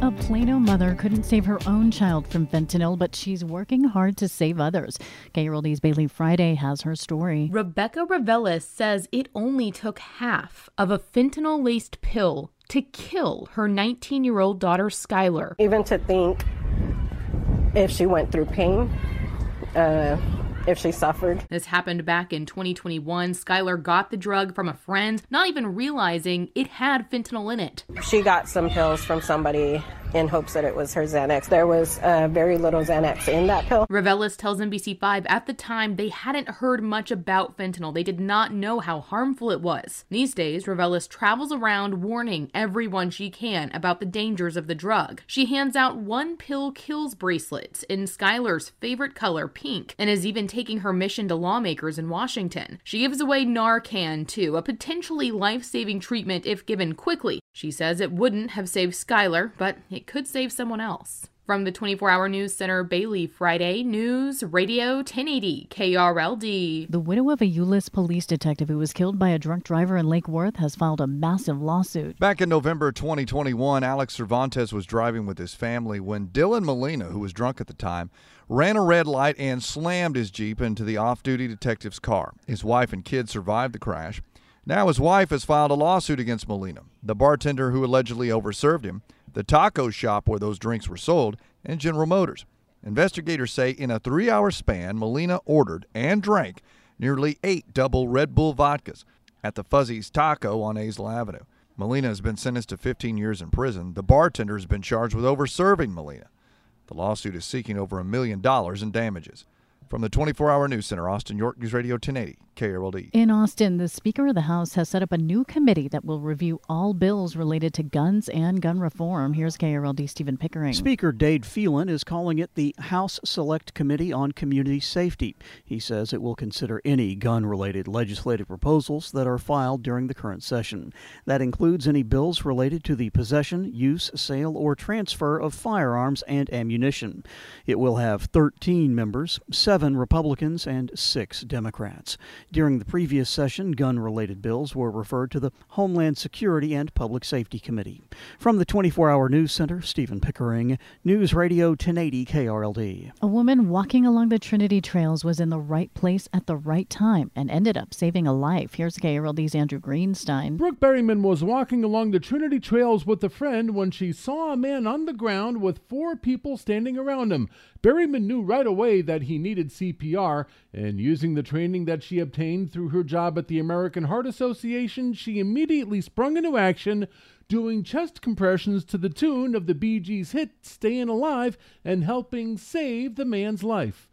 A Plano mother couldn't save her own child from fentanyl, but she's working hard to save others. KRLD's Bailey Friday has her story. Rebecca Revelis says it only took half of a fentanyl laced pill to kill her 19 year old daughter, Skylar. Even to think if she went through pain, uh, if she suffered. This happened back in 2021. Skylar got the drug from a friend, not even realizing it had fentanyl in it. She got some pills from somebody in hopes that it was her Xanax. There was uh, very little Xanax in that pill. Revelis tells NBC5 at the time they hadn't heard much about fentanyl. They did not know how harmful it was. These days, Revelis travels around warning everyone she can about the dangers of the drug. She hands out one pill kills bracelets in Skylar's favorite color, pink, and is even taking her mission to lawmakers in Washington. She gives away Narcan, too, a potentially life saving treatment if given quickly. She says it wouldn't have saved Skylar, but could save someone else. From the 24 Hour News Center, Bailey, Friday, News Radio 1080 KRLD. The widow of a Euless police detective who was killed by a drunk driver in Lake Worth has filed a massive lawsuit. Back in November 2021, Alex Cervantes was driving with his family when Dylan Molina, who was drunk at the time, ran a red light and slammed his Jeep into the off duty detective's car. His wife and kids survived the crash. Now his wife has filed a lawsuit against Molina, the bartender who allegedly overserved him, the taco shop where those drinks were sold, and General Motors. Investigators say in a three hour span, Molina ordered and drank nearly eight double Red Bull vodkas at the Fuzzy's Taco on Azle Avenue. Molina has been sentenced to 15 years in prison. The bartender has been charged with overserving Molina. The lawsuit is seeking over a million dollars in damages. From the 24 Hour News Center, Austin, York News Radio 1080, KRLD. In Austin, the Speaker of the House has set up a new committee that will review all bills related to guns and gun reform. Here's KRLD Stephen Pickering. Speaker Dade Phelan is calling it the House Select Committee on Community Safety. He says it will consider any gun related legislative proposals that are filed during the current session. That includes any bills related to the possession, use, sale, or transfer of firearms and ammunition. It will have 13 members, seven Republicans and six Democrats. During the previous session, gun related bills were referred to the Homeland Security and Public Safety Committee. From the 24 hour news center, Stephen Pickering, News Radio 1080 KRLD. A woman walking along the Trinity Trails was in the right place at the right time and ended up saving a life. Here's KRLD's Andrew Greenstein. Brooke Berryman was walking along the Trinity Trails with a friend when she saw a man on the ground with four people standing around him. Berryman knew right away that he needed CPR, and using the training that she obtained through her job at the American Heart Association, she immediately sprung into action, doing chest compressions to the tune of the Bee Gees' hit Stayin' Alive and helping save the man's life.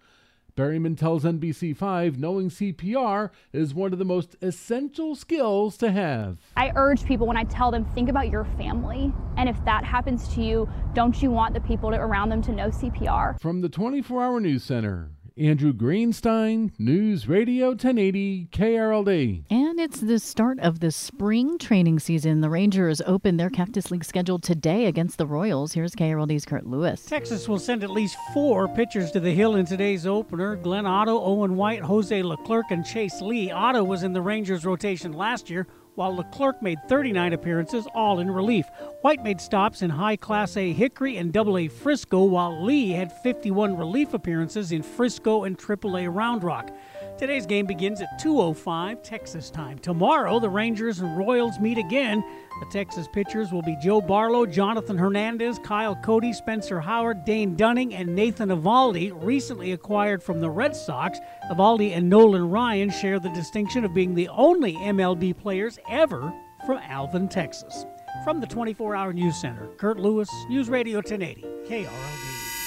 Berryman tells NBC5 knowing CPR is one of the most essential skills to have. I urge people when I tell them, think about your family. And if that happens to you, don't you want the people around them to know CPR? From the 24 Hour News Center, Andrew Greenstein, News Radio 1080 KRLD. And it's the start of the spring training season. The Rangers open their Cactus League schedule today against the Royals. Here's KRLD's Kurt Lewis. Texas will send at least four pitchers to the Hill in today's opener. Glenn Otto, Owen White, Jose Leclerc, and Chase Lee. Otto was in the Rangers rotation last year while Leclerc made 39 appearances, all in relief. White made stops in High Class A Hickory and Double A Frisco, while Lee had 51 relief appearances in Frisco and Triple A Round Rock. Today's game begins at 2:05 Texas time. Tomorrow, the Rangers and Royals meet again. The Texas pitchers will be Joe Barlow, Jonathan Hernandez, Kyle Cody, Spencer Howard, Dane Dunning, and Nathan Eovaldi, recently acquired from the Red Sox. Eovaldi and Nolan Ryan share the distinction of being the only MLB players ever from Alvin, Texas. From the 24 Hour News Center, Kurt Lewis, News Radio 1080, KRLD.